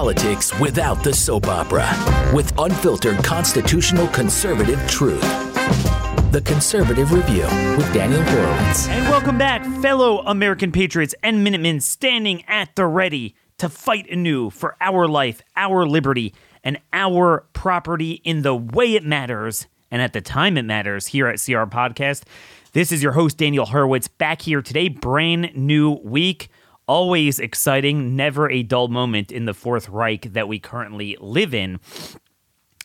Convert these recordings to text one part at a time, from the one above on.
politics without the soap opera with unfiltered constitutional conservative truth. The Conservative Review with Daniel Horowitz. And welcome back, fellow American patriots and Minutemen standing at the ready to fight anew for our life, our liberty, and our property in the way it matters and at the time it matters here at CR Podcast. This is your host, Daniel Horowitz, back here today, brand new week. Always exciting, never a dull moment in the Fourth Reich that we currently live in.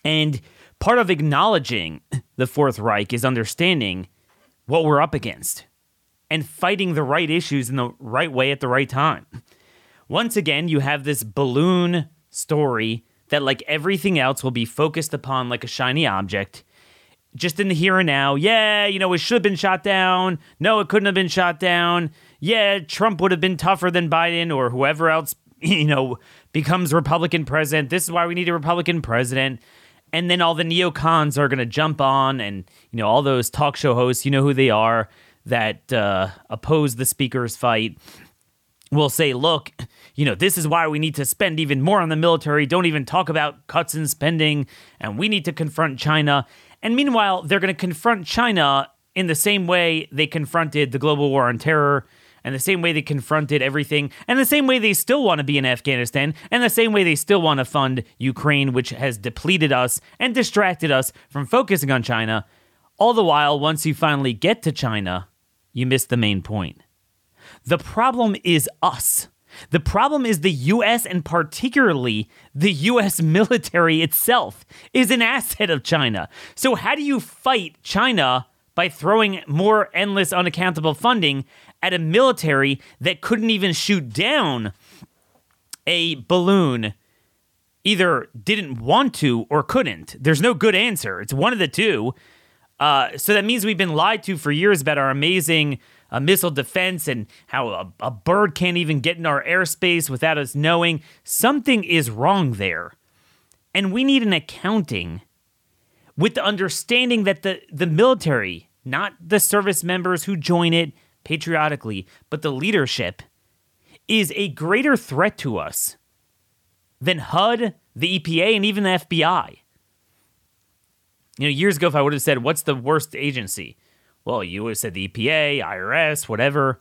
And part of acknowledging the Fourth Reich is understanding what we're up against and fighting the right issues in the right way at the right time. Once again, you have this balloon story that, like everything else, will be focused upon like a shiny object. Just in the here and now, yeah, you know, it should have been shot down. No, it couldn't have been shot down. Yeah, Trump would have been tougher than Biden or whoever else, you know, becomes Republican president. This is why we need a Republican president. And then all the neocons are going to jump on and you know all those talk show hosts you know who they are that uh, oppose the speaker's fight will say look you know this is why we need to spend even more on the military. Don't even talk about cuts in spending and we need to confront china. And meanwhile they're going to confront china in the same way they confronted the global war on terror and the same way they confronted everything, and the same way they still want to be in Afghanistan, and the same way they still want to fund Ukraine, which has depleted us and distracted us from focusing on China. All the while, once you finally get to China, you miss the main point. The problem is us. The problem is the US and particularly the US military itself is an asset of China. So, how do you fight China by throwing more endless, unaccountable funding at a military that couldn't even shoot down a balloon either didn't want to or couldn't. There's no good answer. It's one of the two. Uh, so that means we've been lied to for years about our amazing uh, missile defense and how a, a bird can't even get in our airspace without us knowing. Something is wrong there. And we need an accounting with the understanding that the, the military, not the service members who join it, patriotically, but the leadership is a greater threat to us than HUD, the EPA, and even the FBI. You know, years ago, if I would have said, What's the worst agency? Well, you would have said the EPA, IRS, whatever.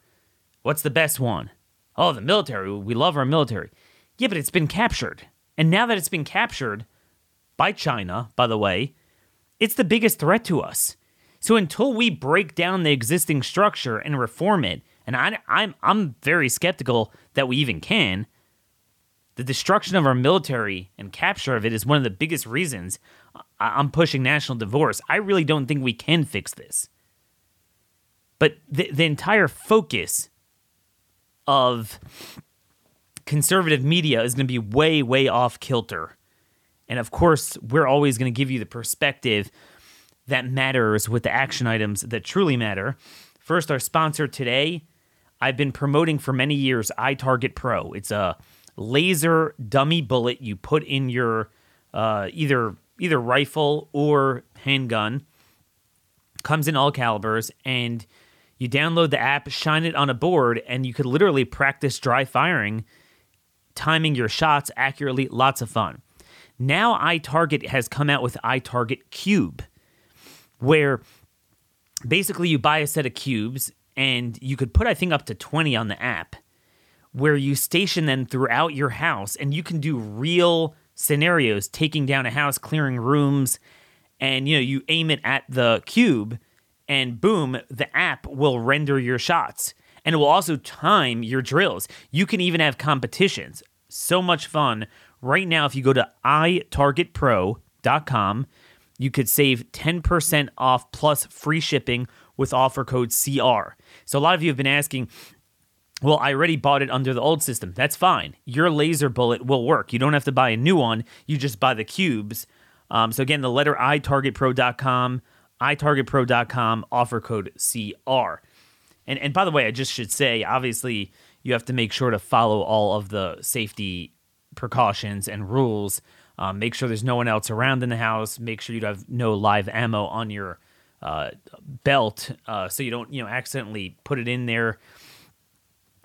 What's the best one? Oh, the military. We love our military. Yeah, but it's been captured. And now that it's been captured by China, by the way, it's the biggest threat to us. So until we break down the existing structure and reform it, and I, I'm I'm very skeptical that we even can. The destruction of our military and capture of it is one of the biggest reasons I'm pushing national divorce. I really don't think we can fix this. But the, the entire focus of conservative media is going to be way, way off kilter. And of course, we're always going to give you the perspective that matters with the action items that truly matter. First, our sponsor today, I've been promoting for many years iTarget Pro. It's a laser dummy bullet you put in your uh, either either rifle or handgun. Comes in all calibers, and you download the app, shine it on a board, and you could literally practice dry firing, timing your shots accurately. Lots of fun. Now iTarget has come out with iTarget Cube where basically you buy a set of cubes and you could put, I think, up to 20 on the app where you station them throughout your house and you can do real scenarios taking down a house, clearing rooms, and you know, you aim it at the cube and boom, the app will render your shots and it will also time your drills. You can even have competitions. So much fun. Right now, if you go to itargetpro.com, you could save 10% off plus free shipping with offer code CR. So a lot of you have been asking, well, I already bought it under the old system. That's fine. Your laser bullet will work. You don't have to buy a new one. You just buy the cubes. Um, so again, the letter I, targetpro.com, itargetpro.com, offer code CR. And, and by the way, I just should say, obviously, you have to make sure to follow all of the safety precautions and rules um, make sure there's no one else around in the house. Make sure you have no live ammo on your uh, belt, uh, so you don't you know accidentally put it in there.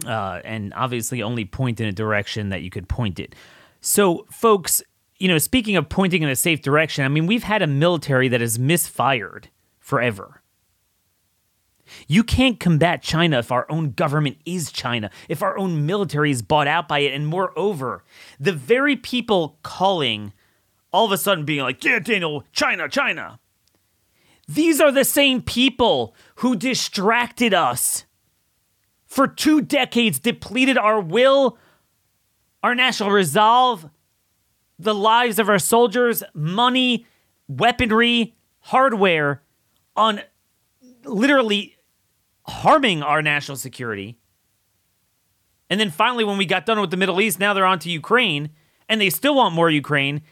Uh, and obviously, only point in a direction that you could point it. So, folks, you know, speaking of pointing in a safe direction, I mean, we've had a military that has misfired forever. You can't combat China if our own government is China, if our own military is bought out by it. And moreover, the very people calling all of a sudden being like, yeah, Daniel, China, China. These are the same people who distracted us for two decades, depleted our will, our national resolve, the lives of our soldiers, money, weaponry, hardware on literally harming our national security. And then finally, when we got done with the Middle East, now they're on to Ukraine, and they still want more Ukraine.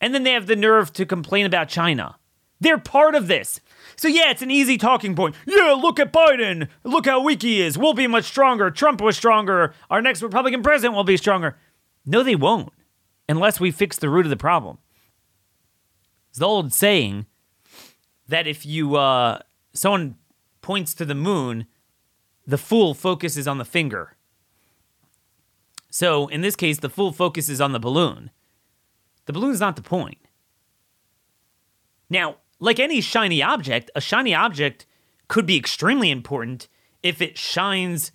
And then they have the nerve to complain about China. They're part of this. So, yeah, it's an easy talking point. Yeah, look at Biden. Look how weak he is. We'll be much stronger. Trump was stronger. Our next Republican president will be stronger. No, they won't, unless we fix the root of the problem. It's the old saying that if you, uh, someone points to the moon, the fool focuses on the finger. So, in this case, the fool focuses on the balloon. The balloon's not the point. Now, like any shiny object, a shiny object could be extremely important if it shines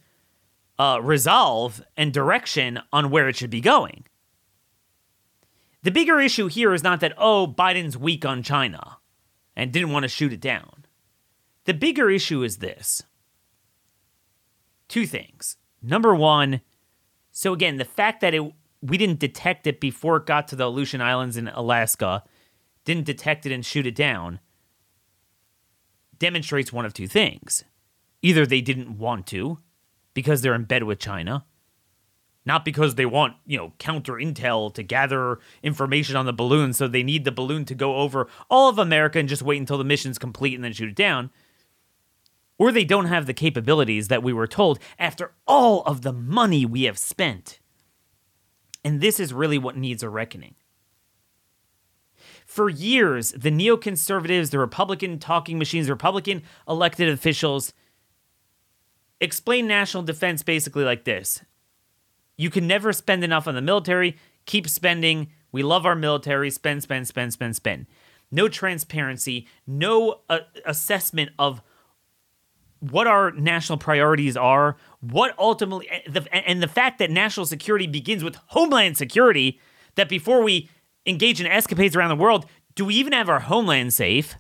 uh, resolve and direction on where it should be going. The bigger issue here is not that, oh, Biden's weak on China and didn't want to shoot it down. The bigger issue is this two things. Number one, so again, the fact that it we didn't detect it before it got to the Aleutian Islands in Alaska didn't detect it and shoot it down demonstrates one of two things. Either they didn't want to because they're in bed with China, not because they want, you know, counter intel to gather information on the balloon so they need the balloon to go over all of America and just wait until the mission's complete and then shoot it down. Or they don't have the capabilities that we were told after all of the money we have spent. And this is really what needs a reckoning. For years, the neoconservatives, the Republican talking machines, Republican elected officials explain national defense basically like this You can never spend enough on the military, keep spending. We love our military, spend, spend, spend, spend, spend. No transparency, no uh, assessment of what our national priorities are, what ultimately, and the fact that national security begins with homeland security, that before we engage in escapades around the world, do we even have our homeland safe?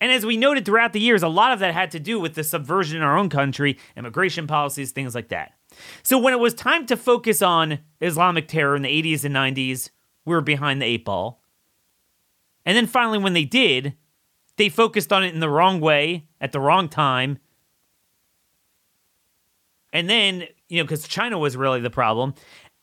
And as we noted throughout the years, a lot of that had to do with the subversion in our own country, immigration policies, things like that. So when it was time to focus on Islamic terror in the 80s and 90s, we were behind the eight ball. And then finally, when they did, they focused on it in the wrong way at the wrong time. And then, you know, because China was really the problem.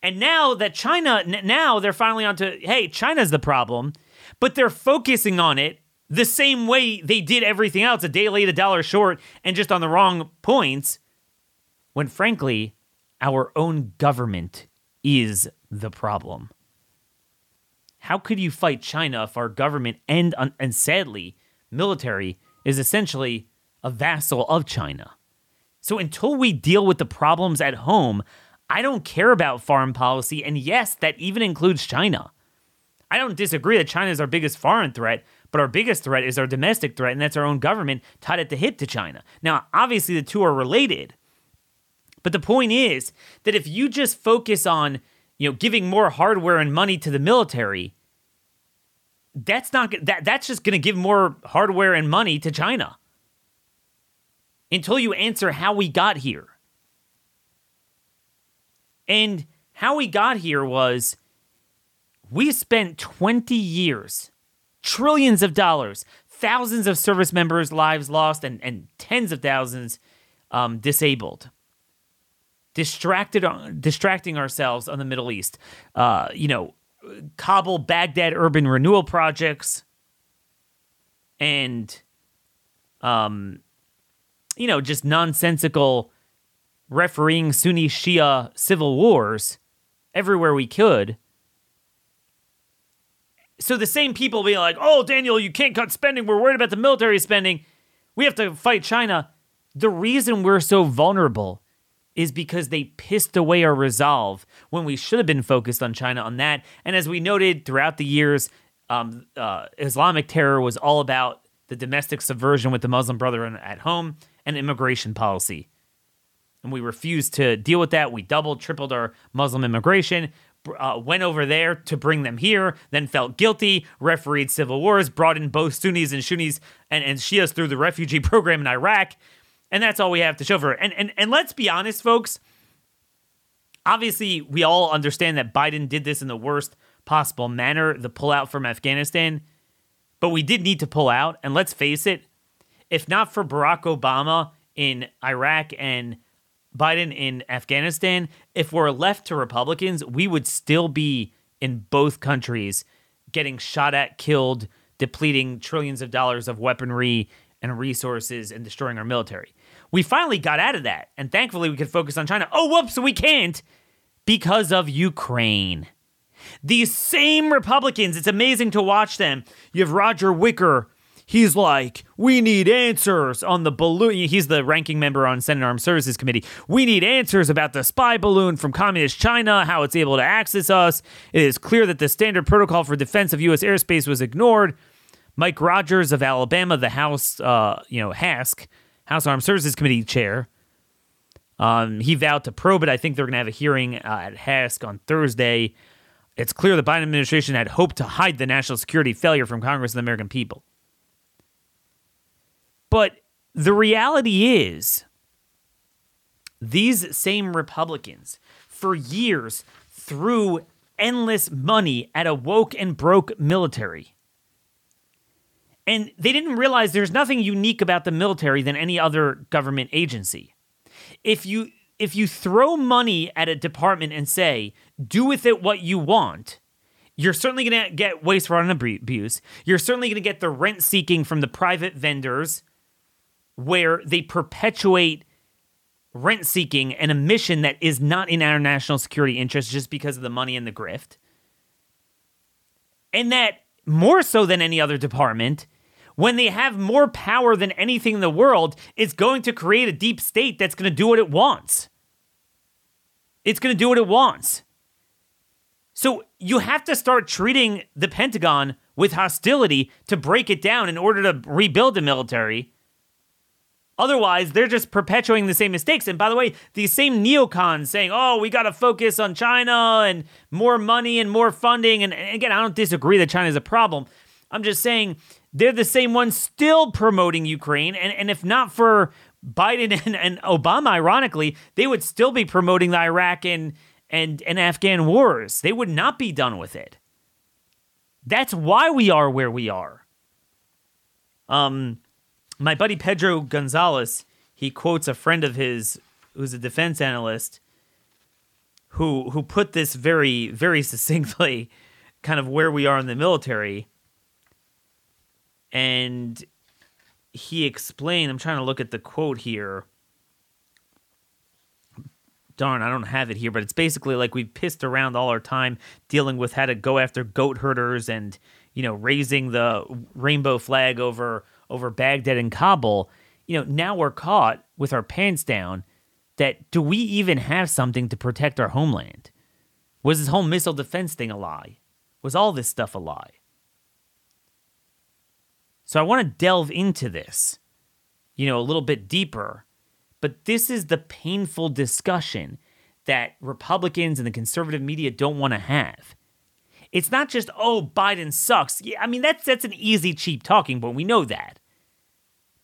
And now that China, now they're finally onto, hey, China's the problem, but they're focusing on it the same way they did everything else a day late, a dollar short, and just on the wrong points, when frankly, our own government is the problem. How could you fight China if our government and, and sadly, military is essentially a vassal of China? So until we deal with the problems at home, I don't care about foreign policy. And yes, that even includes China. I don't disagree that China is our biggest foreign threat, but our biggest threat is our domestic threat, and that's our own government tied at the hip to China. Now, obviously, the two are related. But the point is that if you just focus on, you know, giving more hardware and money to the military, that's not that that's just going to give more hardware and money to China. Until you answer how we got here. And how we got here was we spent 20 years, trillions of dollars, thousands of service members' lives lost, and, and tens of thousands um, disabled. Distracted, distracting ourselves on the Middle East. Uh, you know, Kabul, Baghdad urban renewal projects, and, um, you know, just nonsensical refereeing Sunni Shia civil wars everywhere we could. So the same people being like, oh, Daniel, you can't cut spending. We're worried about the military spending. We have to fight China. The reason we're so vulnerable is because they pissed away our resolve when we should have been focused on China on that. And as we noted throughout the years, um, uh, Islamic terror was all about the domestic subversion with the Muslim Brotherhood at home and immigration policy. And we refused to deal with that. We doubled, tripled our Muslim immigration, uh, went over there to bring them here, then felt guilty, refereed civil wars, brought in both Sunnis and Shunnis and, and Shias through the refugee program in Iraq. And that's all we have to show for it. And, and, and let's be honest, folks. Obviously, we all understand that Biden did this in the worst possible manner, the pullout from Afghanistan. But we did need to pull out. And let's face it, if not for Barack Obama in Iraq and Biden in Afghanistan, if we're left to Republicans, we would still be in both countries getting shot at, killed, depleting trillions of dollars of weaponry and resources and destroying our military. We finally got out of that, and thankfully we could focus on China. Oh, whoops, we can't because of Ukraine. These same Republicans, it's amazing to watch them. You have Roger Wicker. He's like, we need answers on the balloon. He's the ranking member on Senate Armed Services Committee. We need answers about the spy balloon from Communist China, how it's able to access us. It is clear that the standard protocol for defense of U.S. airspace was ignored. Mike Rogers of Alabama, the House, uh, you know, HASC, House Armed Services Committee chair, um, he vowed to probe it. I think they're going to have a hearing uh, at HASC on Thursday. It's clear the Biden administration had hoped to hide the national security failure from Congress and the American people. But the reality is, these same Republicans, for years, threw endless money at a woke and broke military. And they didn't realize there's nothing unique about the military than any other government agency. If you if you throw money at a department and say, do with it what you want, you're certainly going to get waste, fraud, and abuse. You're certainly going to get the rent seeking from the private vendors where they perpetuate rent seeking and a mission that is not in our national security interest just because of the money and the grift. And that more so than any other department, when they have more power than anything in the world, it's going to create a deep state that's going to do what it wants. It's going to do what it wants. So you have to start treating the Pentagon with hostility to break it down in order to rebuild the military. Otherwise, they're just perpetuating the same mistakes. And by the way, these same neocons saying, oh, we got to focus on China and more money and more funding. And, again, I don't disagree that China is a problem. I'm just saying they're the same ones still promoting Ukraine. And, and if not for Biden and, and Obama, ironically, they would still be promoting the Iraq and, and, and Afghan wars. They would not be done with it. That's why we are where we are. Um, my buddy Pedro Gonzalez, he quotes a friend of his who's a defense analyst who who put this very very succinctly kind of where we are in the military and he explained i'm trying to look at the quote here. Darn i don't have it here but it's basically like we pissed around all our time dealing with how to go after goat herders and you know raising the rainbow flag over over baghdad and kabul. You know now we're caught with our pants down that do we even have something to protect our homeland? Was this whole missile defense thing a lie? Was all this stuff a lie so I want to delve into this, you know, a little bit deeper. But this is the painful discussion that Republicans and the conservative media don't want to have. It's not just, oh, Biden sucks. Yeah, I mean, that's that's an easy, cheap talking point. We know that.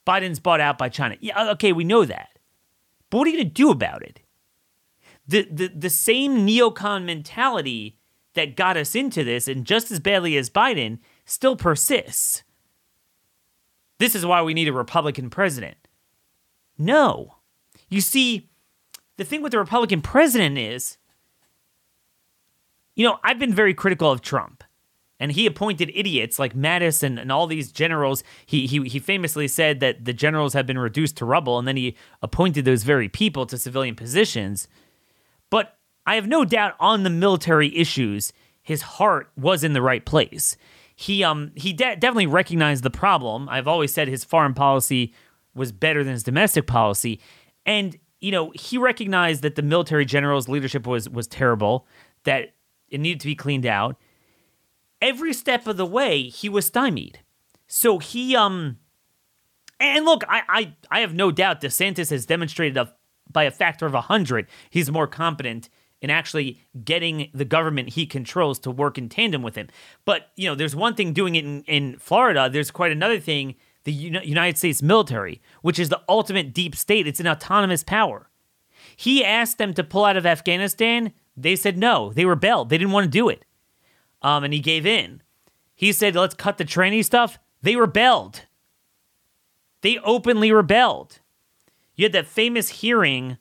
Biden's bought out by China. Yeah, uh, okay, we know that. But what are you going to do about it? The, the, the same neocon mentality that got us into this, and just as badly as Biden, still persists. This is why we need a Republican president. No. You see, the thing with the Republican president is, you know, I've been very critical of Trump. And he appointed idiots like Mattis and, and all these generals. He, he he famously said that the generals have been reduced to rubble, and then he appointed those very people to civilian positions. But I have no doubt on the military issues, his heart was in the right place he um he de- definitely recognized the problem. I've always said his foreign policy was better than his domestic policy, and you know, he recognized that the military general's leadership was was terrible, that it needed to be cleaned out. Every step of the way, he was stymied. So he um and look, I I, I have no doubt DeSantis has demonstrated a, by a factor of 100 he's more competent in actually getting the government he controls to work in tandem with him. But, you know, there's one thing doing it in, in Florida, there's quite another thing the United States military, which is the ultimate deep state. It's an autonomous power. He asked them to pull out of Afghanistan. They said no. They rebelled. They didn't want to do it. Um, and he gave in. He said, let's cut the training stuff. They rebelled. They openly rebelled. You had that famous hearing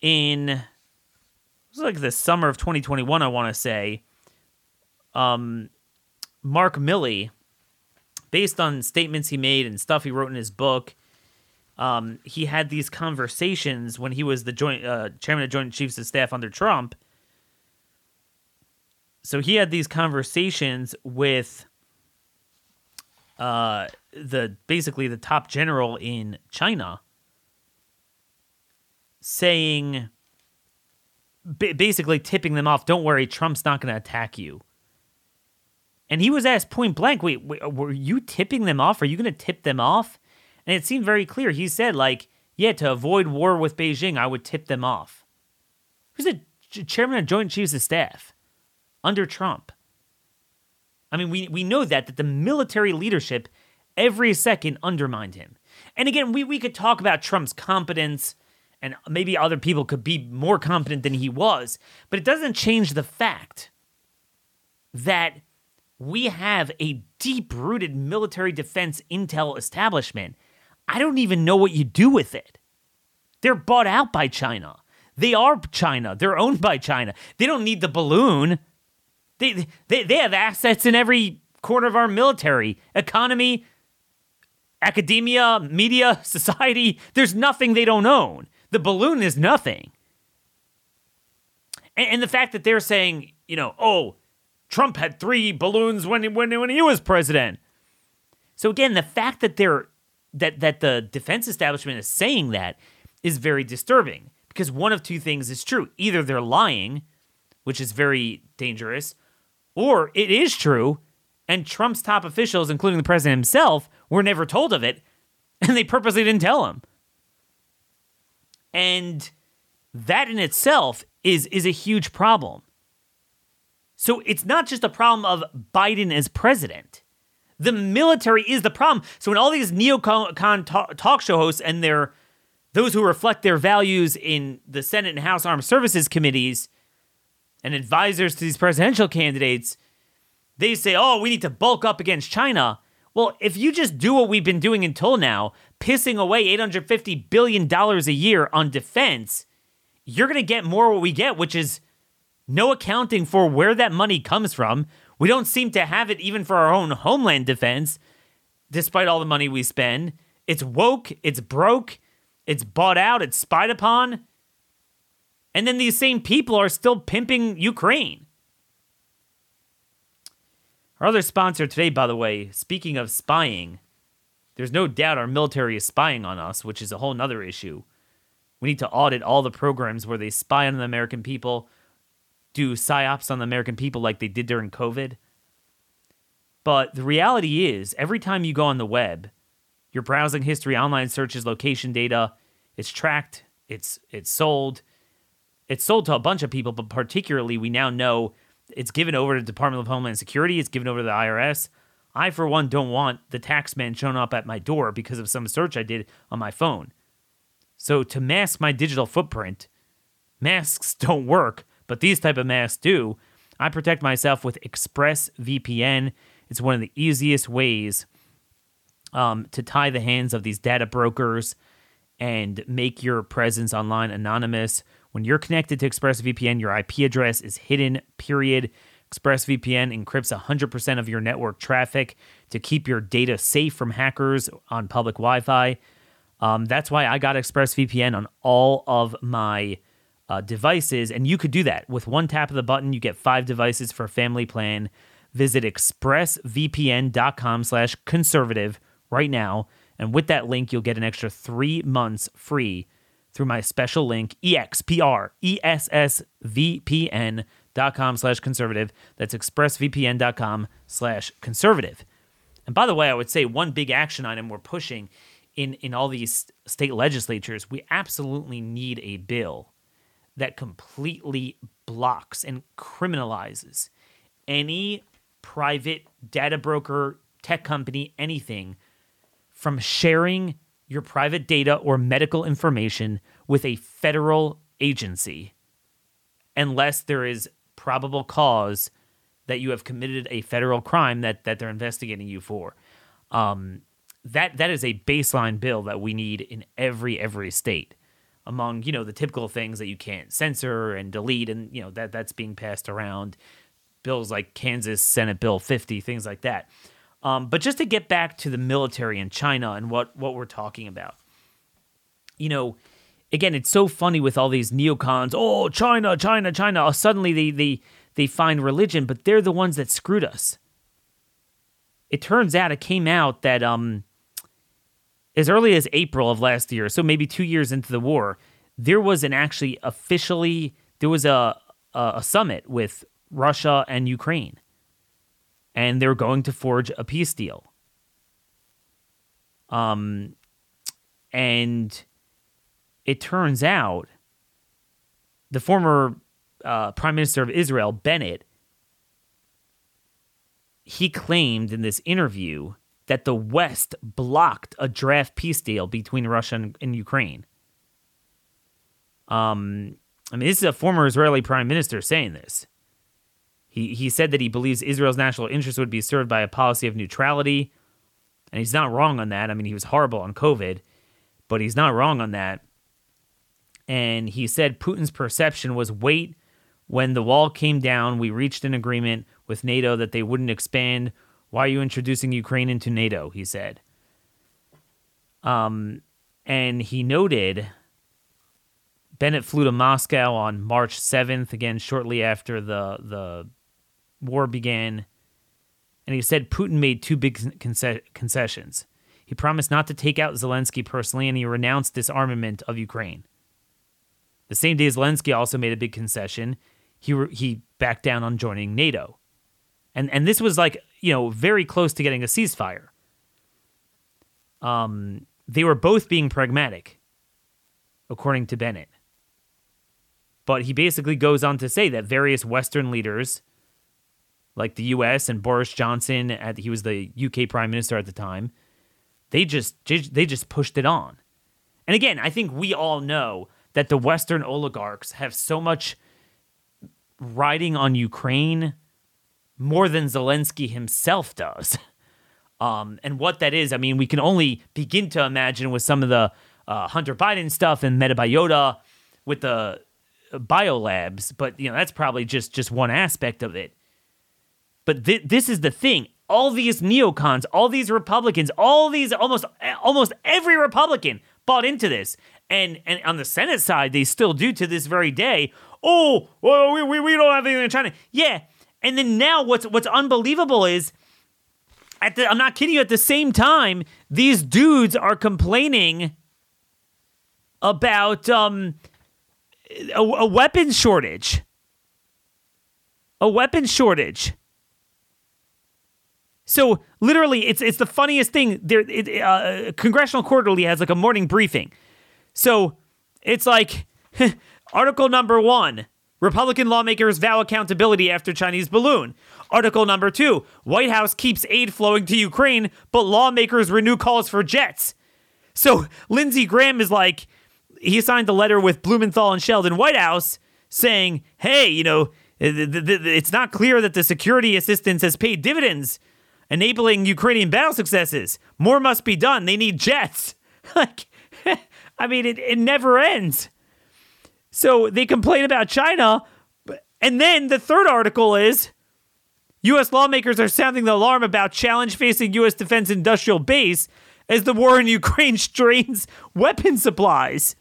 in was like the summer of 2021, I want to say. Um, Mark Milley based on statements he made and stuff he wrote in his book, um, he had these conversations when he was the joint uh, chairman of Joint Chiefs of Staff under Trump. So he had these conversations with uh, the basically the top general in China, saying basically tipping them off. Don't worry, Trump's not going to attack you. And he was asked point blank, wait, wait were you tipping them off? Are you going to tip them off? And it seemed very clear. He said, like, yeah, to avoid war with Beijing, I would tip them off. Who's the chairman of Joint Chiefs of Staff under Trump? I mean, we, we know that, that the military leadership every second undermined him. And again, we, we could talk about Trump's competence, and maybe other people could be more competent than he was, but it doesn't change the fact that we have a deep rooted military defense intel establishment. I don't even know what you do with it. They're bought out by China. They are China. They're owned by China. They don't need the balloon. They, they, they have assets in every corner of our military, economy, academia, media, society. There's nothing they don't own. The balloon is nothing. And, and the fact that they're saying, you know, oh, Trump had three balloons when when when he was president. So again, the fact that they're that that the defense establishment is saying that is very disturbing because one of two things is true: either they're lying, which is very dangerous, or it is true, and Trump's top officials, including the president himself, were never told of it, and they purposely didn't tell him. And that in itself is is a huge problem so it's not just a problem of Biden as president. The military is the problem. So when all these neocon talk show hosts and their those who reflect their values in the Senate and House Armed Services committees and advisors to these presidential candidates, they say, "Oh, we need to bulk up against China." Well, if you just do what we've been doing until now, pissing away 850 billion dollars a year on defense, you're going to get more what we get, which is no accounting for where that money comes from. We don't seem to have it even for our own homeland defense, despite all the money we spend. It's woke, it's broke, it's bought out, it's spied upon. And then these same people are still pimping Ukraine. Our other sponsor today, by the way, speaking of spying, there's no doubt our military is spying on us, which is a whole nother issue. We need to audit all the programs where they spy on the American people do psyops on the American people like they did during COVID. But the reality is, every time you go on the web, your browsing history, online searches, location data, it's tracked, it's it's sold. It's sold to a bunch of people, but particularly we now know it's given over to the Department of Homeland Security, it's given over to the IRS. I, for one, don't want the taxman showing up at my door because of some search I did on my phone. So to mask my digital footprint, masks don't work but these type of masks do. I protect myself with ExpressVPN. It's one of the easiest ways um, to tie the hands of these data brokers and make your presence online anonymous. When you're connected to ExpressVPN, your IP address is hidden, period. ExpressVPN encrypts 100% of your network traffic to keep your data safe from hackers on public Wi Fi. Um, that's why I got ExpressVPN on all of my uh, devices, and you could do that with one tap of the button. You get five devices for a family plan. Visit expressvpn.com/conservative right now, and with that link, you'll get an extra three months free through my special link, E-X-P-R-E-S-S-V-P-N dot com slash conservative. That's expressvpn.com slash conservative. And by the way, I would say one big action item we're pushing in, in all these state legislatures, we absolutely need a bill that completely blocks and criminalizes any private data broker, tech company, anything from sharing your private data or medical information with a federal agency unless there is probable cause that you have committed a federal crime that that they're investigating you for. Um, that that is a baseline bill that we need in every every state. Among you know the typical things that you can't censor and delete, and you know that that's being passed around. Bills like Kansas Senate Bill 50, things like that. Um, but just to get back to the military in China and what what we're talking about, you know, again, it's so funny with all these neocons. Oh, China, China, China. Oh, suddenly they they they find religion, but they're the ones that screwed us. It turns out it came out that um, as early as April of last year, so maybe two years into the war, there was an actually officially there was a a, a summit with Russia and Ukraine and they're going to forge a peace deal. Um, and it turns out the former uh, Prime Minister of Israel, Bennett, he claimed in this interview that the West blocked a draft peace deal between Russia and, and Ukraine. Um, I mean, this is a former Israeli prime minister saying this. He, he said that he believes Israel's national interest would be served by a policy of neutrality. And he's not wrong on that. I mean, he was horrible on COVID, but he's not wrong on that. And he said Putin's perception was wait, when the wall came down, we reached an agreement with NATO that they wouldn't expand. Why are you introducing Ukraine into NATO? He said. Um, and he noted Bennett flew to Moscow on March 7th, again, shortly after the, the war began, and he said Putin made two big conce- concessions. He promised not to take out Zelensky personally, and he renounced disarmament of Ukraine. The same day, Zelensky also made a big concession. He re- he backed down on joining NATO, and and this was like you know very close to getting a ceasefire. Um, they were both being pragmatic, according to Bennett. But he basically goes on to say that various Western leaders like the U.S. and Boris Johnson, at, he was the UK Prime Minister at the time. They just they just pushed it on. And again, I think we all know that the Western oligarchs have so much riding on Ukraine more than Zelensky himself does. Um, and what that is, I mean, we can only begin to imagine with some of the uh, Hunter Biden stuff and Metabiota with the biolabs, but you know that's probably just just one aspect of it. But th- this is the thing. All these neocons, all these Republicans, all these almost almost every Republican bought into this. And and on the Senate side, they still do to this very day. Oh, well, we, we, we don't have anything in China. Yeah. And then now what's what's unbelievable is at the I'm not kidding you, at the same time, these dudes are complaining about um a, a weapons shortage. A weapon shortage. So literally, it's it's the funniest thing. There, it, uh, Congressional Quarterly has like a morning briefing. So it's like article number one: Republican lawmakers vow accountability after Chinese balloon. Article number two: White House keeps aid flowing to Ukraine, but lawmakers renew calls for jets. So Lindsey Graham is like, he signed the letter with Blumenthal and Sheldon Whitehouse saying, "Hey, you know." It's not clear that the security assistance has paid dividends enabling Ukrainian battle successes. More must be done. They need jets. like, I mean, it, it never ends. So they complain about China. And then the third article is U.S. lawmakers are sounding the alarm about challenge facing U.S. defense industrial base as the war in Ukraine strains weapon supplies.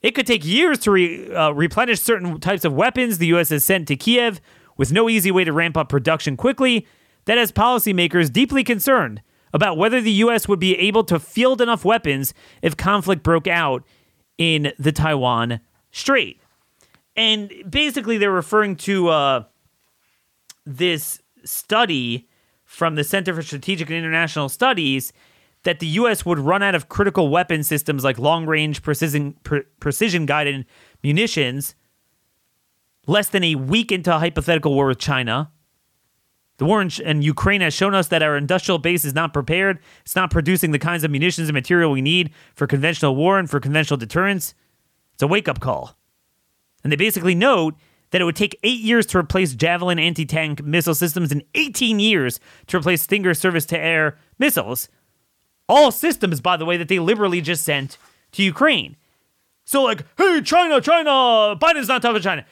It could take years to re, uh, replenish certain types of weapons the U.S. has sent to Kiev, with no easy way to ramp up production quickly that has policymakers deeply concerned about whether the U.S. would be able to field enough weapons if conflict broke out in the Taiwan Strait. And basically, they're referring to uh, this study from the Center for Strategic and International Studies that the U.S. would run out of critical weapon systems like long range precision, pre- precision guided munitions less than a week into a hypothetical war with China. The war in, in Ukraine has shown us that our industrial base is not prepared. It's not producing the kinds of munitions and material we need for conventional war and for conventional deterrence. It's a wake up call. And they basically note that it would take eight years to replace Javelin anti tank missile systems and 18 years to replace Stinger surface to air missiles. All systems, by the way, that they liberally just sent to Ukraine. So, like, hey, China, China, Biden's not on China.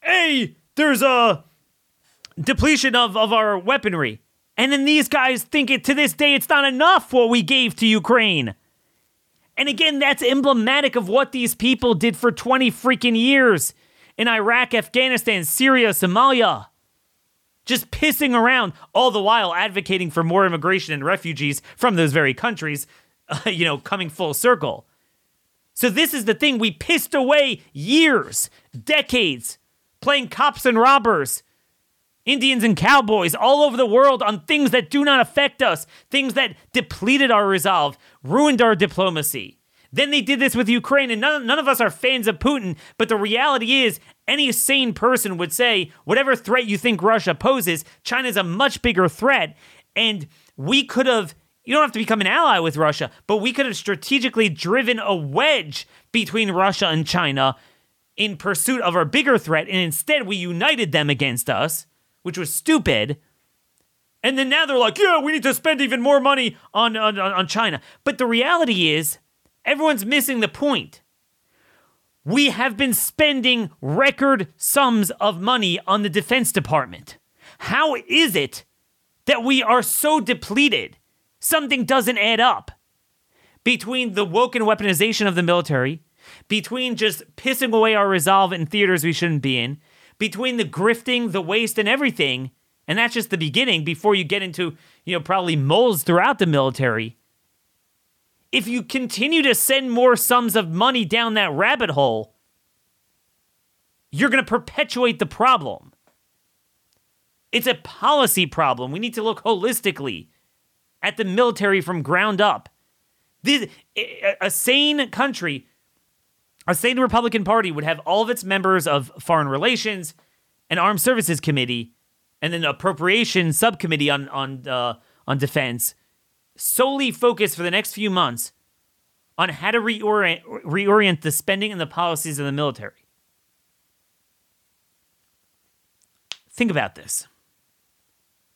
Hey, there's a depletion of, of our weaponry. And then these guys think it to this day it's not enough what we gave to Ukraine. And again, that's emblematic of what these people did for 20 freaking years in Iraq, Afghanistan, Syria, Somalia. Just pissing around, all the while advocating for more immigration and refugees from those very countries, uh, you know, coming full circle. So, this is the thing we pissed away years, decades, playing cops and robbers, Indians and cowboys all over the world on things that do not affect us, things that depleted our resolve, ruined our diplomacy. Then they did this with Ukraine, and none, none of us are fans of Putin. But the reality is, any sane person would say, whatever threat you think Russia poses, China's a much bigger threat. And we could have, you don't have to become an ally with Russia, but we could have strategically driven a wedge between Russia and China in pursuit of our bigger threat. And instead, we united them against us which was stupid. And then now they're like, yeah, we need to spend even more money on, on, on China. But the reality is, everyone's missing the point. We have been spending record sums of money on the Defense Department. How is it that we are so depleted? Something doesn't add up. Between the woke and weaponization of the military, between just pissing away our resolve in theaters we shouldn't be in, between the grifting, the waste, and everything, and that's just the beginning before you get into, you know, probably moles throughout the military. If you continue to send more sums of money down that rabbit hole, you're going to perpetuate the problem. It's a policy problem. We need to look holistically at the military from ground up. This, a sane country a sane Republican Party would have all of its members of Foreign Relations and Armed Services Committee, and then Appropriation Subcommittee on on uh, on Defense, solely focused for the next few months on how to reorient reorient the spending and the policies of the military. Think about this.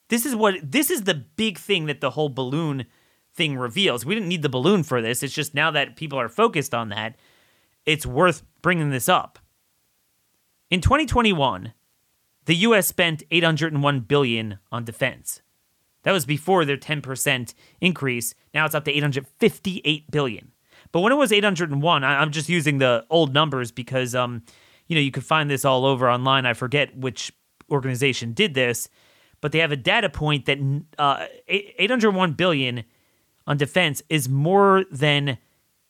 This is what this is the big thing that the whole balloon thing reveals. We didn't need the balloon for this. It's just now that people are focused on that it's worth bringing this up. In 2021, the US spent 801 billion on defense. That was before their 10% increase. Now it's up to 858 billion. But when it was 801, I'm just using the old numbers because um you know, you could find this all over online. I forget which organization did this, but they have a data point that uh, 801 billion on defense is more than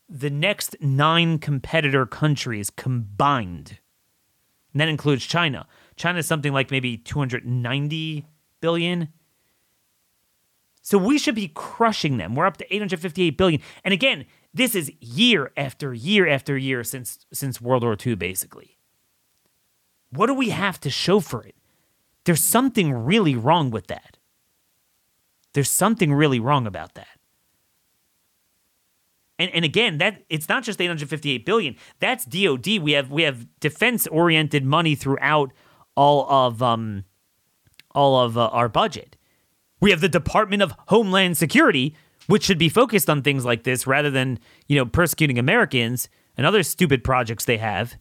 the next nine competitor countries combined. And that includes China. China is something like maybe 290 billion. So we should be crushing them. We're up to 858 billion. And again, this is year after year after year since since World War II basically. What do we have to show for it? There's something really wrong with that. There's something really wrong about that. And, and again, that it's not just 858 billion. That's DoD. We have we have defense oriented money throughout all of um all of uh, our budget. We have the Department of Homeland Security, which should be focused on things like this rather than you know persecuting Americans and other stupid projects they have.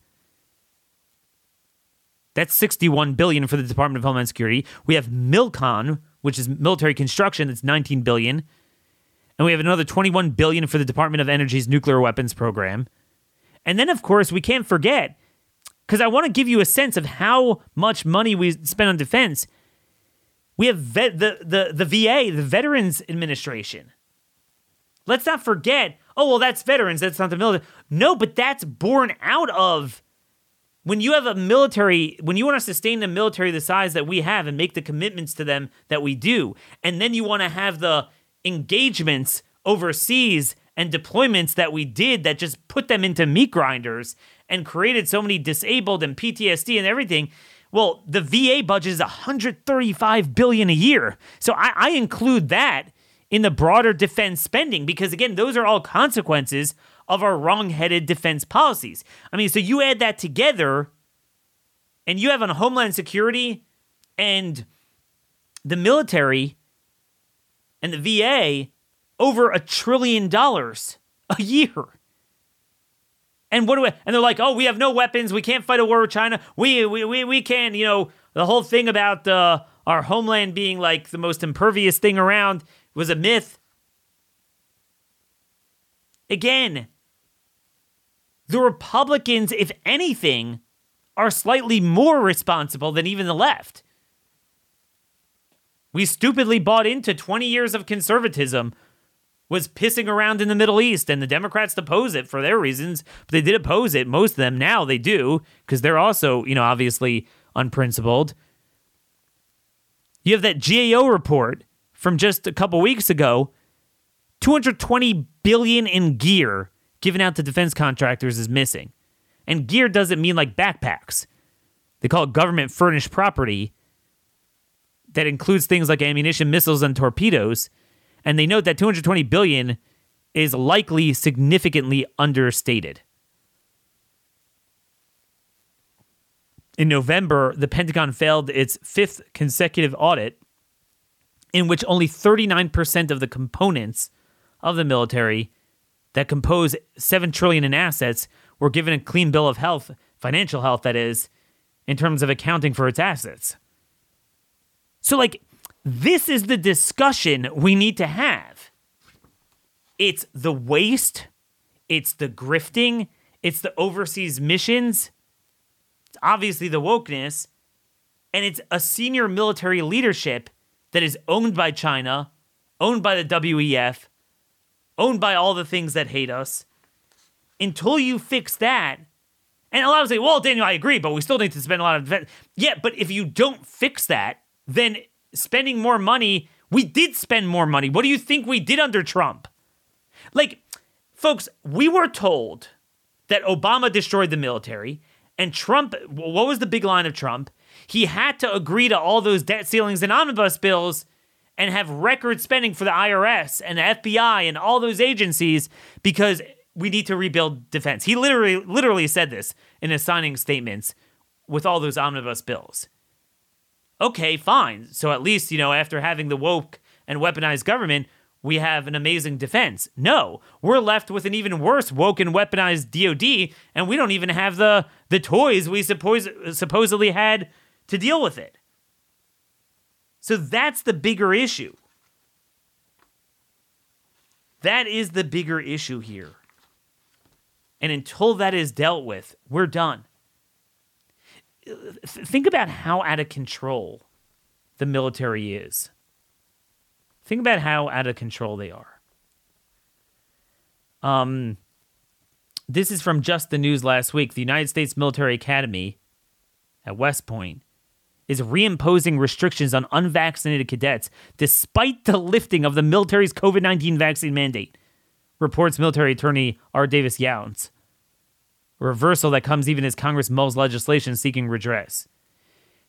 That's 61 billion for the Department of Homeland Security. We have Milcon, which is military construction, that's 19 billion and we have another 21 billion for the Department of Energy's nuclear weapons program. And then of course, we can't forget cuz I want to give you a sense of how much money we spend on defense. We have vet, the the the VA, the Veterans Administration. Let's not forget oh, well, that's veterans. That's not the military. No, but that's born out of when you have a military, when you want to sustain the military the size that we have and make the commitments to them that we do, and then you want to have the engagements overseas and deployments that we did that just put them into meat grinders and created so many disabled and PTSD and everything. Well, the VA budget is 135 billion a year. So I, I include that in the broader defense spending because again, those are all consequences of our wrong-headed defense policies. I mean, so you add that together and you have on Homeland Security and the military and the VA over a trillion dollars a year. And what do we, and they're like, oh, we have no weapons. We can't fight a war with China. We we we, we can, you know, the whole thing about uh, our homeland being like the most impervious thing around was a myth. Again, the Republicans, if anything, are slightly more responsible than even the left. We stupidly bought into 20 years of conservatism was pissing around in the Middle East, and the Democrats oppose it for their reasons, but they did oppose it. Most of them now they do because they're also, you know, obviously unprincipled. You have that GAO report from just a couple weeks ago 220 billion in gear given out to defense contractors is missing. And gear doesn't mean like backpacks. They call it government furnished property that includes things like ammunition, missiles, and torpedoes and they note that 220 billion is likely significantly understated. In November, the Pentagon failed its fifth consecutive audit in which only 39% of the components of the military that compose 7 trillion in assets were given a clean bill of health, financial health that is, in terms of accounting for its assets. So like this is the discussion we need to have. It's the waste, it's the grifting, it's the overseas missions, it's obviously the wokeness, and it's a senior military leadership that is owned by China, owned by the WEF, owned by all the things that hate us. Until you fix that, and a lot of say, well, Daniel, I agree, but we still need to spend a lot of. Yeah, but if you don't fix that, then spending more money. We did spend more money. What do you think we did under Trump? Like, folks, we were told that Obama destroyed the military, and Trump, what was the big line of Trump? He had to agree to all those debt ceilings and omnibus bills and have record spending for the IRS and the FBI and all those agencies because we need to rebuild defense. He literally literally said this in his signing statements with all those omnibus bills okay, fine. So at least, you know, after having the woke and weaponized government, we have an amazing defense. No, we're left with an even worse woke and weaponized DoD, and we don't even have the the toys we suppose supposedly had to deal with it. So that's the bigger issue. That is the bigger issue here. And until that is dealt with, we're done think about how out of control the military is. Think about how out of control they are. Um, this is from just the news last week. The United States Military Academy at West Point is reimposing restrictions on unvaccinated cadets despite the lifting of the military's COVID 19 vaccine mandate, reports military attorney R. Davis Younts reversal that comes even as Congress mulls legislation seeking redress.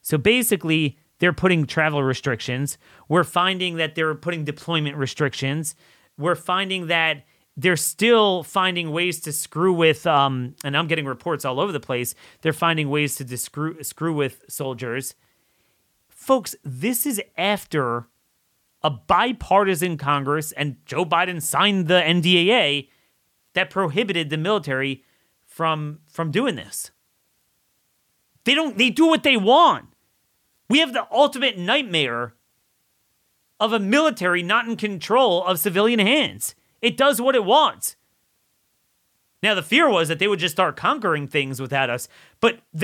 So basically, they're putting travel restrictions. We're finding that they're putting deployment restrictions. We're finding that they're still finding ways to screw with, um, and I'm getting reports all over the place. They're finding ways to screw, screw with soldiers. Folks, this is after a bipartisan Congress and Joe Biden signed the NDAA that prohibited the military from from doing this. They don't they do what they want. We have the ultimate nightmare of a military not in control of civilian hands. It does what it wants. Now the fear was that they would just start conquering things without us, but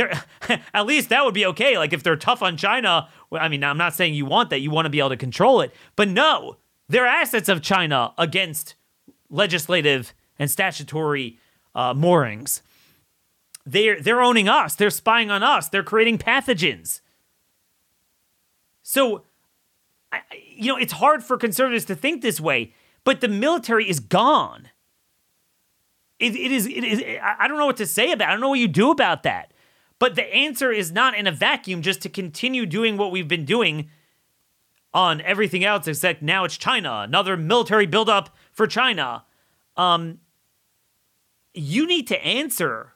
at least that would be okay. Like if they're tough on China, I mean, I'm not saying you want that. You want to be able to control it. But no, they're assets of China against legislative and statutory uh, moorings. They're they're owning us. They're spying on us. They're creating pathogens. So, I, you know, it's hard for conservatives to think this way, but the military is gone. It, it is. It is. I don't know what to say about. It. I don't know what you do about that. But the answer is not in a vacuum. Just to continue doing what we've been doing on everything else, except now it's China, another military buildup for China. Um, you need to answer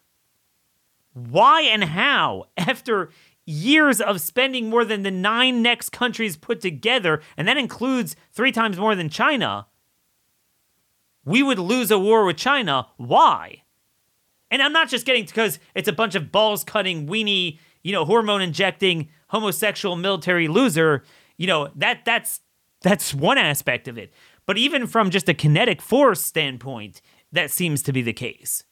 why and how after years of spending more than the nine next countries put together, and that includes three times more than China, we would lose a war with China. Why? And I'm not just getting because it's a bunch of balls cutting, weenie, you know, hormone injecting, homosexual military loser. You know, that that's that's one aspect of it. But even from just a kinetic force standpoint, that seems to be the case.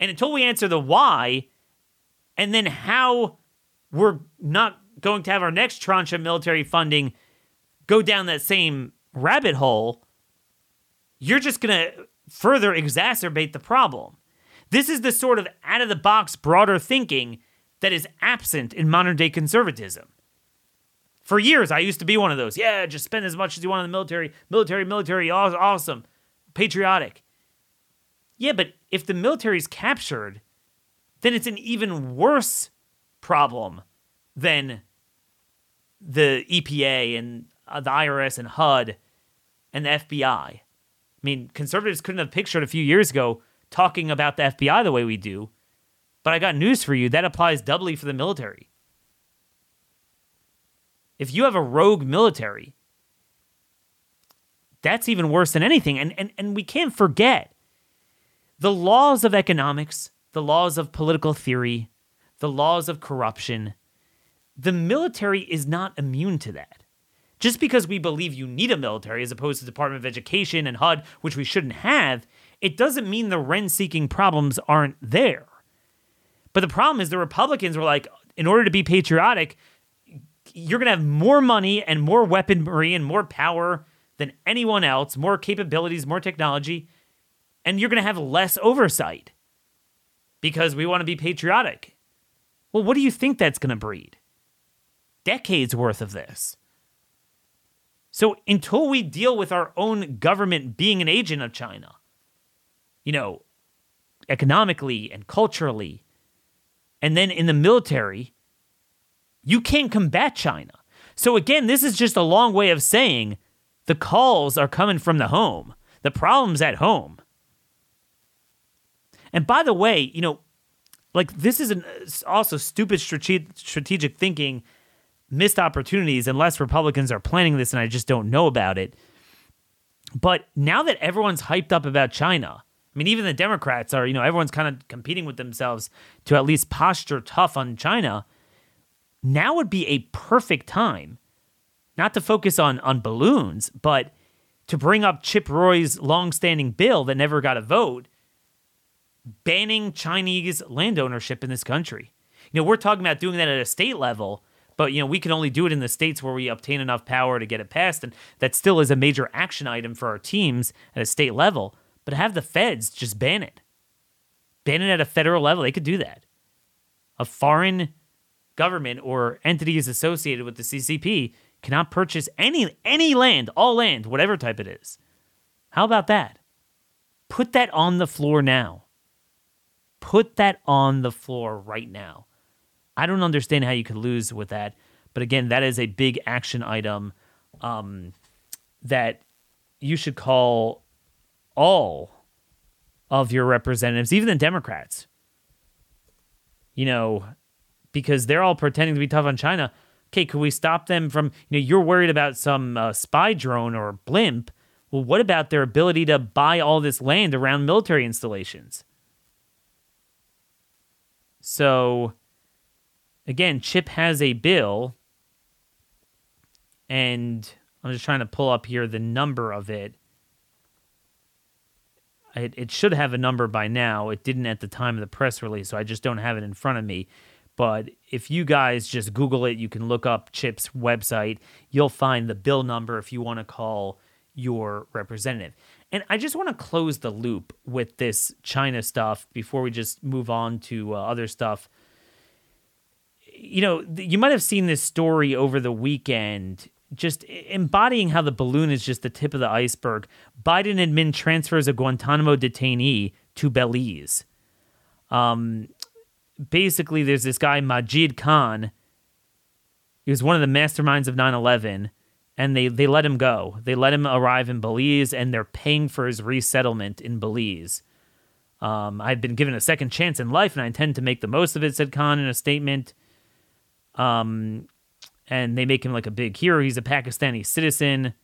And until we answer the why, and then how we're not going to have our next tranche of military funding go down that same rabbit hole, you're just going to further exacerbate the problem. This is the sort of out of the box, broader thinking that is absent in modern day conservatism. For years, I used to be one of those. Yeah, just spend as much as you want on the military. Military, military, awesome. Patriotic. Yeah, but if the military is captured, then it's an even worse problem than the EPA and uh, the IRS and HUD and the FBI. I mean, conservatives couldn't have pictured a few years ago talking about the FBI the way we do. But I got news for you that applies doubly for the military. If you have a rogue military, that's even worse than anything. And, and, and we can't forget the laws of economics, the laws of political theory, the laws of corruption. The military is not immune to that. Just because we believe you need a military as opposed to Department of Education and HUD, which we shouldn't have, it doesn't mean the rent seeking problems aren't there. But the problem is the Republicans were like, in order to be patriotic, you're going to have more money and more weaponry and more power than anyone else, more capabilities, more technology, and you're going to have less oversight because we want to be patriotic. Well, what do you think that's going to breed? Decades worth of this. So until we deal with our own government being an agent of China, you know, economically and culturally, and then in the military, you can't combat China. So again, this is just a long way of saying the calls are coming from the home. The problem's at home. And by the way, you know, like this is an, uh, also stupid strategic thinking, missed opportunities, unless Republicans are planning this and I just don't know about it. But now that everyone's hyped up about China, I mean, even the Democrats are, you know, everyone's kind of competing with themselves to at least posture tough on China. Now would be a perfect time, not to focus on on balloons, but to bring up Chip Roy's long-standing bill that never got a vote, banning Chinese land ownership in this country. You know, we're talking about doing that at a state level, but you know, we can only do it in the states where we obtain enough power to get it passed, and that still is a major action item for our teams at a state level but have the feds just ban it. Ban it at a federal level. They could do that. A foreign government or entities associated with the CCP cannot purchase any any land, all land, whatever type it is. How about that? Put that on the floor now. Put that on the floor right now. I don't understand how you could lose with that, but again, that is a big action item um, that you should call all of your representatives, even the Democrats. You know, because they're all pretending to be tough on China. Okay, could we stop them from, you know, you're worried about some uh, spy drone or blimp. Well, what about their ability to buy all this land around military installations? So, again, Chip has a bill, and I'm just trying to pull up here the number of it. It, it should have a number by now. It didn't at the time of the press release, so I just don't have it in front of me. But if you guys just Google it, you can look up Chip's website. You'll find the bill number if you want to call your representative. And I just want to close the loop with this China stuff before we just move on to uh, other stuff. You know, you might have seen this story over the weekend, just embodying how the balloon is just the tip of the iceberg. Biden admin transfers a Guantanamo detainee to Belize. Um, basically, there's this guy, Majid Khan. He was one of the masterminds of 9 11 and they they let him go. They let him arrive in Belize, and they're paying for his resettlement in Belize. Um, I've been given a second chance in life, and I intend to make the most of it," said Khan in a statement. Um, and they make him like a big hero. He's a Pakistani citizen,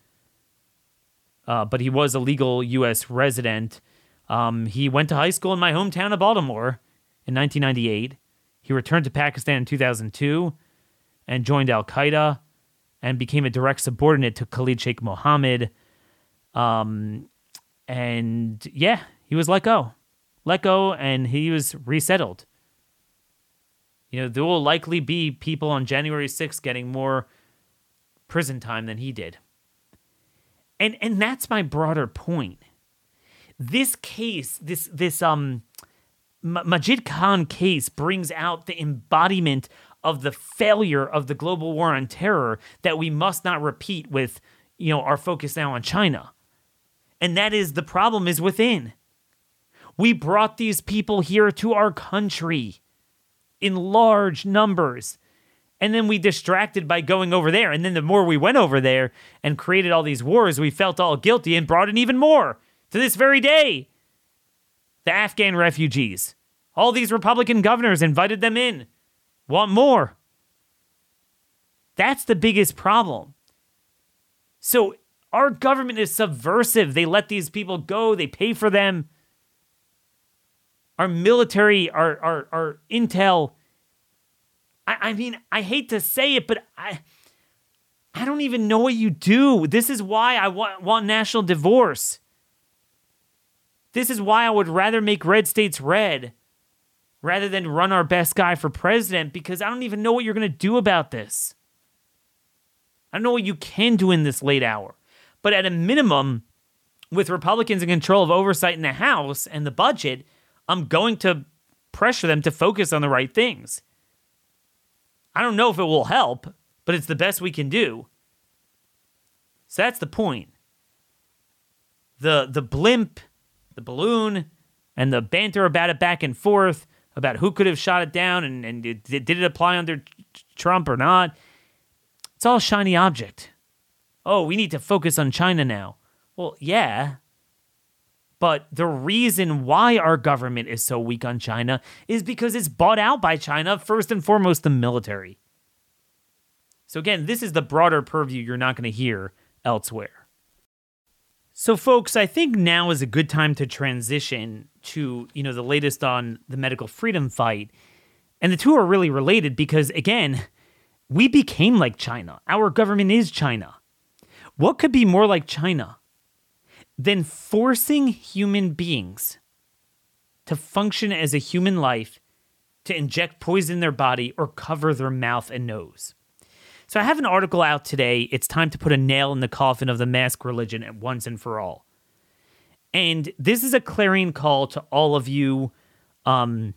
uh, but he was a legal U.S. resident. Um, he went to high school in my hometown of Baltimore in 1998. He returned to Pakistan in 2002 and joined Al Qaeda and became a direct subordinate to Khalid Sheikh Mohammed. Um, and yeah, he was let go, let go, and he was resettled. You know, there will likely be people on January 6th getting more prison time than he did. And and that's my broader point. This case, this this um Majid Khan case brings out the embodiment of the failure of the global war on terror that we must not repeat with, you know, our focus now on China. And that is the problem is within. We brought these people here to our country in large numbers. And then we distracted by going over there. And then the more we went over there and created all these wars, we felt all guilty and brought in even more to this very day. The Afghan refugees. All these Republican governors invited them in want more. That's the biggest problem. So our government is subversive. They let these people go, they pay for them. Our military, our our, our intel. I, I mean, I hate to say it, but I I don't even know what you do. This is why I want, want national divorce. This is why I would rather make red states red rather than run our best guy for president because I don't even know what you're going to do about this. I don't know what you can do in this late hour. But at a minimum, with Republicans in control of oversight in the House and the budget, I'm going to pressure them to focus on the right things. I don't know if it will help, but it's the best we can do. So that's the point. The the blimp, the balloon, and the banter about it back and forth about who could have shot it down and, and did, did it apply under Trump or not. It's all shiny object. Oh, we need to focus on China now. Well, yeah. But the reason why our government is so weak on China is because it's bought out by China, first and foremost, the military. So, again, this is the broader purview you're not going to hear elsewhere. So, folks, I think now is a good time to transition to you know the latest on the medical freedom fight, and the two are really related because again, we became like China. Our government is China. What could be more like China than forcing human beings to function as a human life, to inject poison in their body or cover their mouth and nose? So I have an article out today. It's time to put a nail in the coffin of the mask religion at once and for all. And this is a clarion call to all of you, um,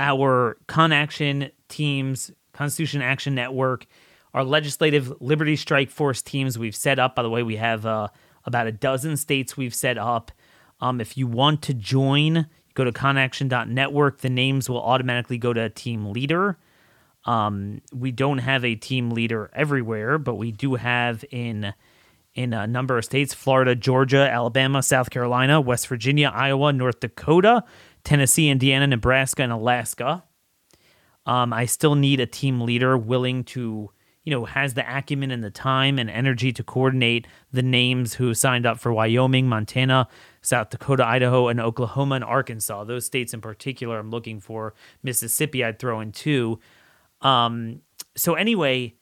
our Con Action teams, Constitution Action Network, our legislative Liberty Strike Force teams we've set up. By the way, we have uh, about a dozen states we've set up. Um, if you want to join, go to conaction.network. The names will automatically go to team leader. Um, we don't have a team leader everywhere, but we do have in in a number of states Florida, Georgia, Alabama, South Carolina, West Virginia, Iowa, North Dakota, Tennessee, Indiana, Nebraska, and Alaska. Um, I still need a team leader willing to, you know, has the acumen and the time and energy to coordinate the names who signed up for Wyoming, Montana, South Dakota, Idaho, and Oklahoma and Arkansas. Those states in particular, I'm looking for. Mississippi, I'd throw in too. Um, so anyway,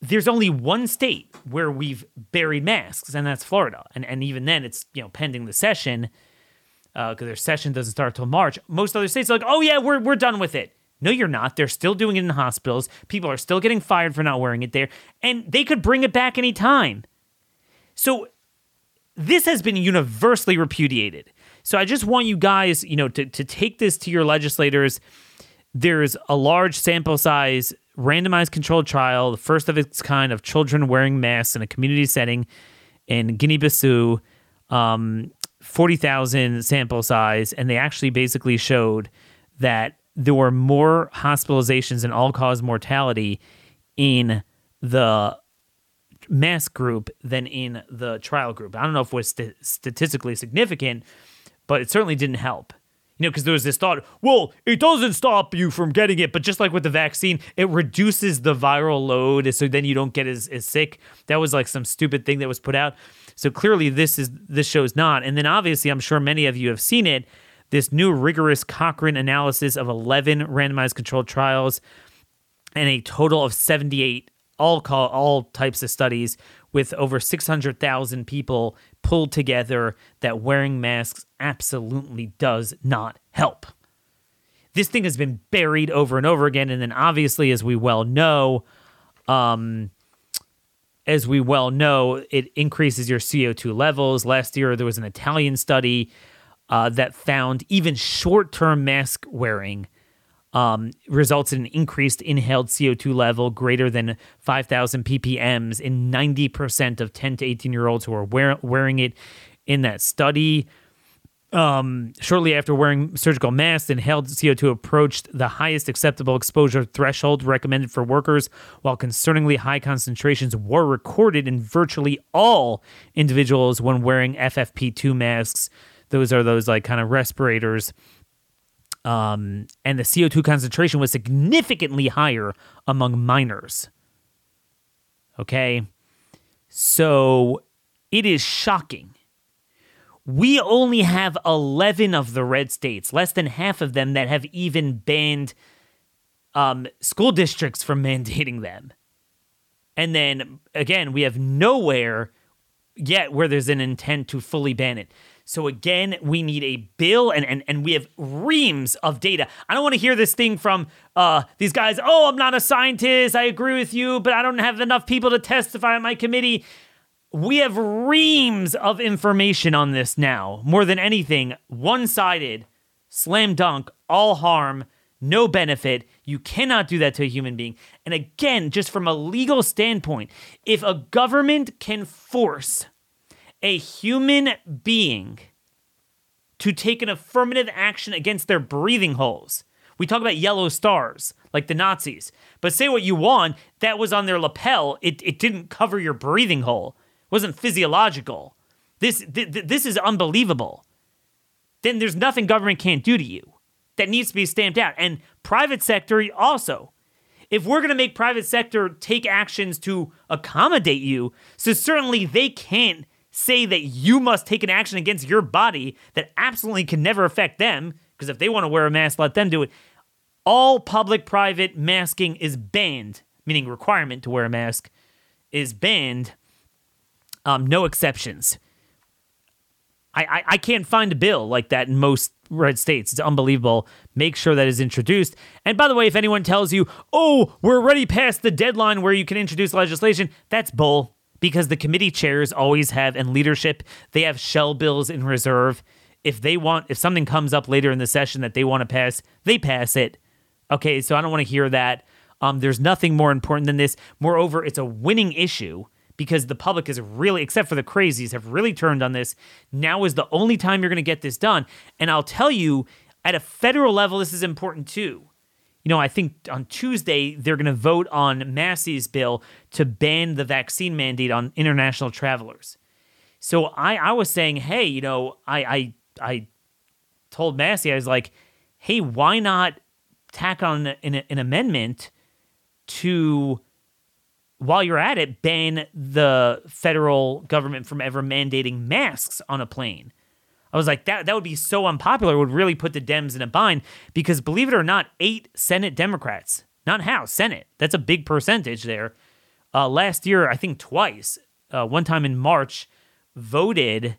there's only one state where we've buried masks, and that's Florida. And and even then, it's you know pending the session because uh, their session doesn't start till March. Most other states are like, oh yeah, we're we're done with it. No, you're not. They're still doing it in hospitals. People are still getting fired for not wearing it there, and they could bring it back anytime. So this has been universally repudiated. So I just want you guys, you know, to, to take this to your legislators. There's a large sample size randomized controlled trial, the first of its kind of children wearing masks in a community setting in Guinea-Bissau, um, 40,000 sample size. And they actually basically showed that there were more hospitalizations and all cause mortality in the mask group than in the trial group. I don't know if it was st- statistically significant, but it certainly didn't help. You know, because there was this thought, well, it doesn't stop you from getting it, but just like with the vaccine, it reduces the viral load, so then you don't get as, as sick. That was like some stupid thing that was put out. So clearly, this is this show's not. And then obviously, I'm sure many of you have seen it. This new rigorous Cochrane analysis of 11 randomized controlled trials and a total of 78 all call all types of studies with over 600,000 people pulled together that wearing masks absolutely does not help. This thing has been buried over and over again and then obviously as we well know um as we well know it increases your CO2 levels. Last year there was an Italian study uh, that found even short-term mask wearing um, results in an increased inhaled CO2 level greater than 5,000 ppms in 90% of 10 to 18 year olds who are wear- wearing it in that study. Um, shortly after wearing surgical masks, inhaled CO2 approached the highest acceptable exposure threshold recommended for workers, while concerningly high concentrations were recorded in virtually all individuals when wearing FFP2 masks. Those are those like kind of respirators um, and the CO2 concentration was significantly higher among minors. Okay, so it is shocking. We only have 11 of the red states, less than half of them that have even banned um, school districts from mandating them. And then again, we have nowhere yet where there's an intent to fully ban it. So again, we need a bill and, and, and we have reams of data. I don't want to hear this thing from uh, these guys, oh, I'm not a scientist. I agree with you, but I don't have enough people to testify on my committee. We have reams of information on this now. More than anything, one sided, slam dunk, all harm, no benefit. You cannot do that to a human being. And again, just from a legal standpoint, if a government can force a human being to take an affirmative action against their breathing holes. We talk about yellow stars, like the Nazis. But say what you want, that was on their lapel. It, it didn't cover your breathing hole. It wasn't physiological. This, th- this is unbelievable. Then there's nothing government can't do to you. That needs to be stamped out. And private sector also. If we're going to make private sector take actions to accommodate you, so certainly they can't say that you must take an action against your body that absolutely can never affect them, because if they want to wear a mask, let them do it. All public private masking is banned, meaning requirement to wear a mask is banned. Um, no exceptions. I, I, I can't find a bill like that in most red states. It's unbelievable. Make sure that is introduced. And by the way, if anyone tells you, oh, we're already past the deadline where you can introduce legislation, that's bull because the committee chairs always have, and leadership, they have shell bills in reserve. If they want, if something comes up later in the session that they want to pass, they pass it. Okay, so I don't want to hear that. Um, there's nothing more important than this. Moreover, it's a winning issue because the public is really, except for the crazies, have really turned on this. Now is the only time you're going to get this done. And I'll tell you, at a federal level, this is important too you know, I think on Tuesday they're going to vote on Massie's bill to ban the vaccine mandate on international travelers. So I, I was saying, hey, you know, I, I, I told Massey, I was like, hey, why not tack on an, an amendment to, while you're at it, ban the federal government from ever mandating masks on a plane? I was like, that that would be so unpopular. It would really put the Dems in a bind because believe it or not, eight Senate Democrats, not House, Senate. That's a big percentage there. Uh, last year, I think twice, uh, one time in March, voted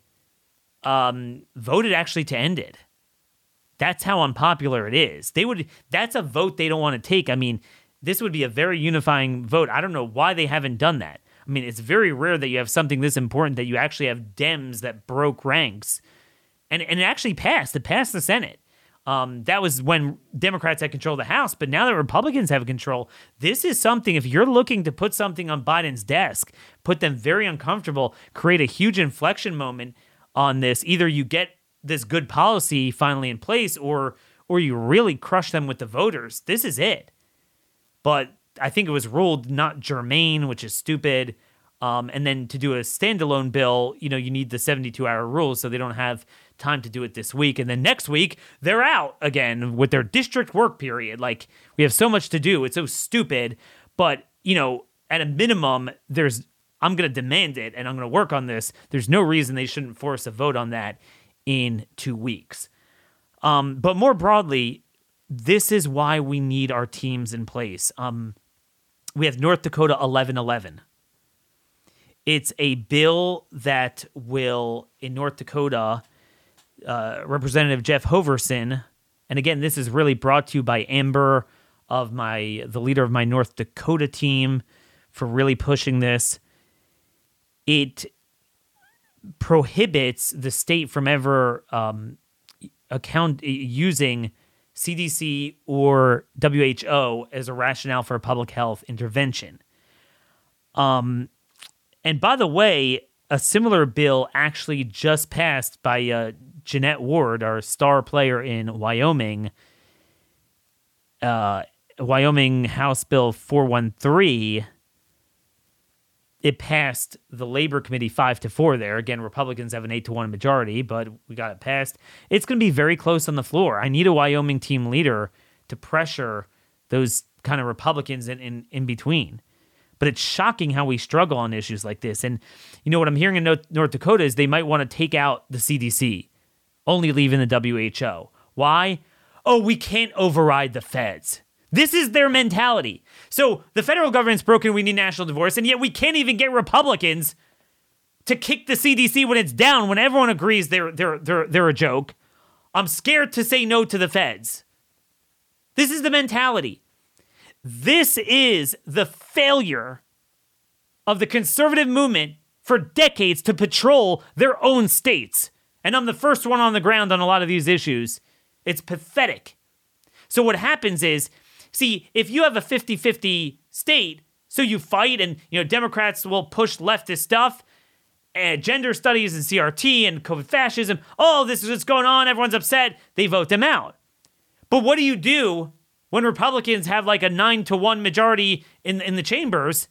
um, voted actually to end it. That's how unpopular it is. They would. That's a vote they don't want to take. I mean, this would be a very unifying vote. I don't know why they haven't done that. I mean, it's very rare that you have something this important that you actually have Dems that broke ranks, and and it actually passed. It passed the Senate. Um, that was when Democrats had control of the House, but now that Republicans have control, this is something. If you're looking to put something on Biden's desk, put them very uncomfortable, create a huge inflection moment on this. Either you get this good policy finally in place, or or you really crush them with the voters. This is it. But I think it was ruled not germane, which is stupid. Um, and then to do a standalone bill, you know, you need the 72 hour rule, so they don't have time to do it this week. And then next week, they're out again with their district work period. Like, we have so much to do. It's so stupid. But, you know, at a minimum, there's, I'm going to demand it and I'm going to work on this. There's no reason they shouldn't force a vote on that in two weeks. Um, but more broadly, this is why we need our teams in place. Um, we have North Dakota 1111. It's a bill that will, in North Dakota, uh, Representative Jeff Hoverson, and again, this is really brought to you by Amber of my the leader of my North Dakota team for really pushing this. It prohibits the state from ever um, account using CDC or WHO as a rationale for a public health intervention. Um, and by the way, a similar bill actually just passed by uh, Jeanette Ward, our star player in Wyoming. Uh, Wyoming House Bill 413 it passed the labor committee five to four there. Again, Republicans have an eight to one majority, but we got it passed. It's going to be very close on the floor. I need a Wyoming team leader to pressure those kind of Republicans in, in, in between. But it's shocking how we struggle on issues like this. And you know what I'm hearing in North Dakota is they might want to take out the CDC, only leaving the WHO. Why? Oh, we can't override the feds. This is their mentality. So the federal government's broken, we need national divorce, and yet we can't even get Republicans to kick the CDC when it's down, when everyone agrees they're they're they're they're a joke. I'm scared to say no to the feds. This is the mentality. This is the failure of the conservative movement for decades to patrol their own states. And I'm the first one on the ground on a lot of these issues. It's pathetic. So what happens is See, if you have a 50 50 state, so you fight and, you know, Democrats will push leftist stuff, and gender studies and CRT and COVID fascism. Oh, this is what's going on. Everyone's upset. They vote them out. But what do you do when Republicans have like a nine to one majority in, in the chambers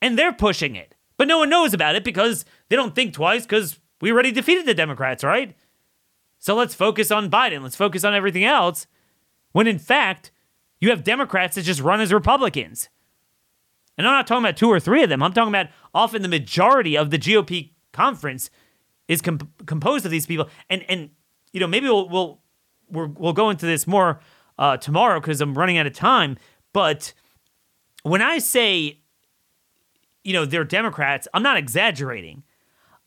and they're pushing it? But no one knows about it because they don't think twice because we already defeated the Democrats, right? So let's focus on Biden. Let's focus on everything else when in fact, you have Democrats that just run as Republicans. And I'm not talking about two or three of them. I'm talking about often the majority of the GOP conference is comp- composed of these people. And and you know maybe we'll we'll we'll, we'll go into this more uh, tomorrow because I'm running out of time. But when I say you know they're Democrats, I'm not exaggerating.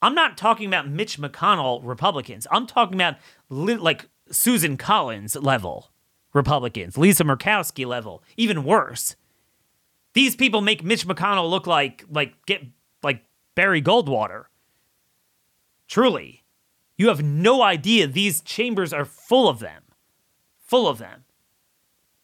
I'm not talking about Mitch McConnell Republicans. I'm talking about li- like Susan Collins level Republicans, Lisa Murkowski level, even worse. These people make Mitch McConnell look like like get like Barry Goldwater. Truly, you have no idea these chambers are full of them. Full of them.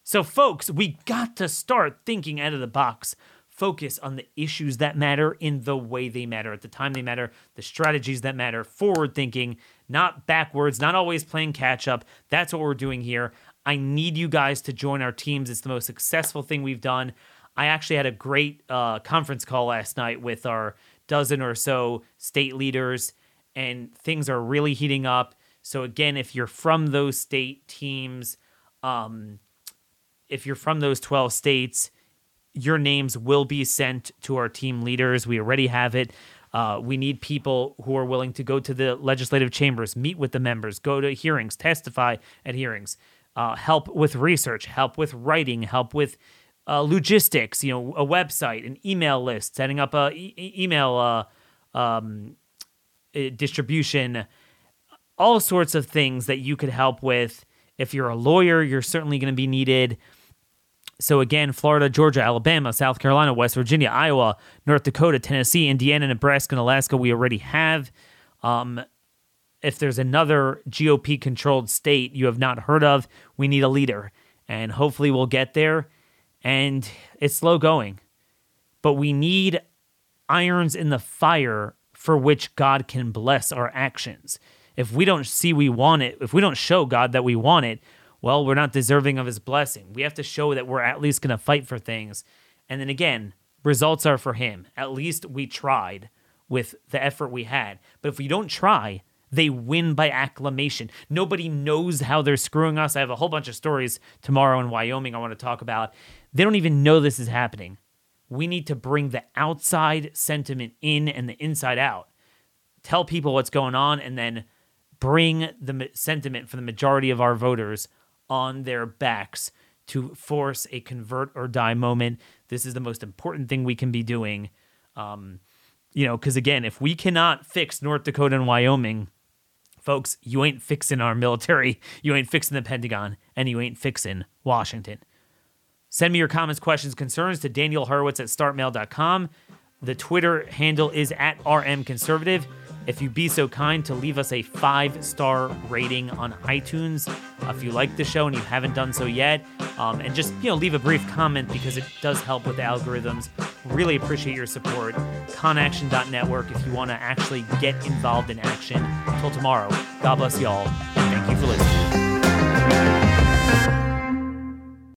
So folks, we got to start thinking out of the box. Focus on the issues that matter in the way they matter, at the time they matter, the strategies that matter, forward thinking, not backwards, not always playing catch up. That's what we're doing here. I need you guys to join our teams. It's the most successful thing we've done. I actually had a great uh, conference call last night with our dozen or so state leaders, and things are really heating up. So, again, if you're from those state teams, um, if you're from those 12 states, your names will be sent to our team leaders. We already have it. Uh, we need people who are willing to go to the legislative chambers, meet with the members, go to hearings, testify at hearings uh, help with research, help with writing, help with uh, logistics, you know, a website, an email list, setting up a e- email uh, um, distribution, all sorts of things that you could help with. If you're a lawyer, you're certainly going to be needed. So again, Florida, Georgia, Alabama, South Carolina, West Virginia, Iowa, North Dakota, Tennessee, Indiana, Nebraska, and Alaska, we already have. Um, if there's another GOP controlled state you have not heard of, we need a leader. And hopefully we'll get there. And it's slow going. But we need irons in the fire for which God can bless our actions. If we don't see we want it, if we don't show God that we want it, well, we're not deserving of his blessing. We have to show that we're at least going to fight for things. And then again, results are for him. At least we tried with the effort we had. But if we don't try, they win by acclamation. Nobody knows how they're screwing us. I have a whole bunch of stories tomorrow in Wyoming I want to talk about. They don't even know this is happening. We need to bring the outside sentiment in and the inside out. Tell people what's going on and then bring the sentiment for the majority of our voters on their backs to force a convert or die moment. This is the most important thing we can be doing. Um, you know, because again, if we cannot fix North Dakota and Wyoming, folks, you ain't fixing our military, you ain't fixing the Pentagon, and you ain't fixing Washington. Send me your comments, questions, concerns to Daniel Horowitz at startmail.com. The Twitter handle is at rmconservative if you'd be so kind to leave us a five star rating on iTunes if you like the show and you haven't done so yet. Um, and just, you know, leave a brief comment because it does help with the algorithms. Really appreciate your support. Conaction.network if you want to actually get involved in action. Until tomorrow, God bless y'all. Thank you for listening.